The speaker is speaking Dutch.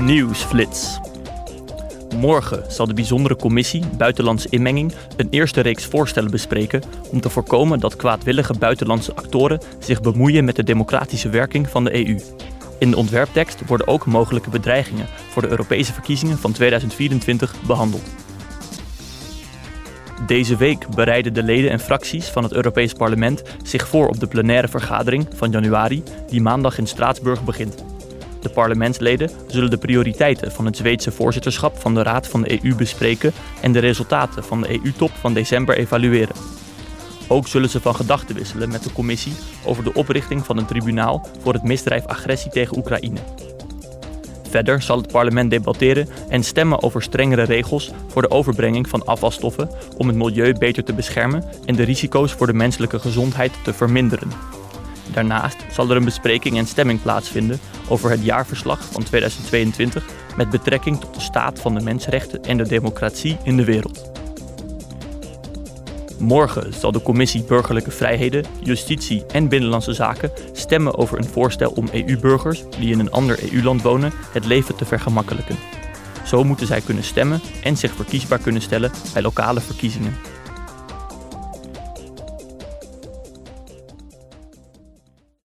Nieuwsflits. Morgen zal de bijzondere commissie Buitenlandse Inmenging een eerste reeks voorstellen bespreken om te voorkomen dat kwaadwillige buitenlandse actoren zich bemoeien met de democratische werking van de EU. In de ontwerptekst worden ook mogelijke bedreigingen voor de Europese verkiezingen van 2024 behandeld. Deze week bereiden de leden en fracties van het Europees Parlement zich voor op de plenaire vergadering van januari, die maandag in Straatsburg begint. De parlementsleden zullen de prioriteiten van het Zweedse voorzitterschap van de Raad van de EU bespreken en de resultaten van de EU-top van december evalueren. Ook zullen ze van gedachten wisselen met de commissie over de oprichting van een tribunaal voor het misdrijf agressie tegen Oekraïne. Verder zal het parlement debatteren en stemmen over strengere regels voor de overbrenging van afvalstoffen om het milieu beter te beschermen en de risico's voor de menselijke gezondheid te verminderen. Daarnaast zal er een bespreking en stemming plaatsvinden over het jaarverslag van 2022 met betrekking tot de staat van de mensenrechten en de democratie in de wereld. Morgen zal de Commissie Burgerlijke Vrijheden, Justitie en Binnenlandse Zaken stemmen over een voorstel om EU-burgers die in een ander EU-land wonen het leven te vergemakkelijken. Zo moeten zij kunnen stemmen en zich verkiesbaar kunnen stellen bij lokale verkiezingen.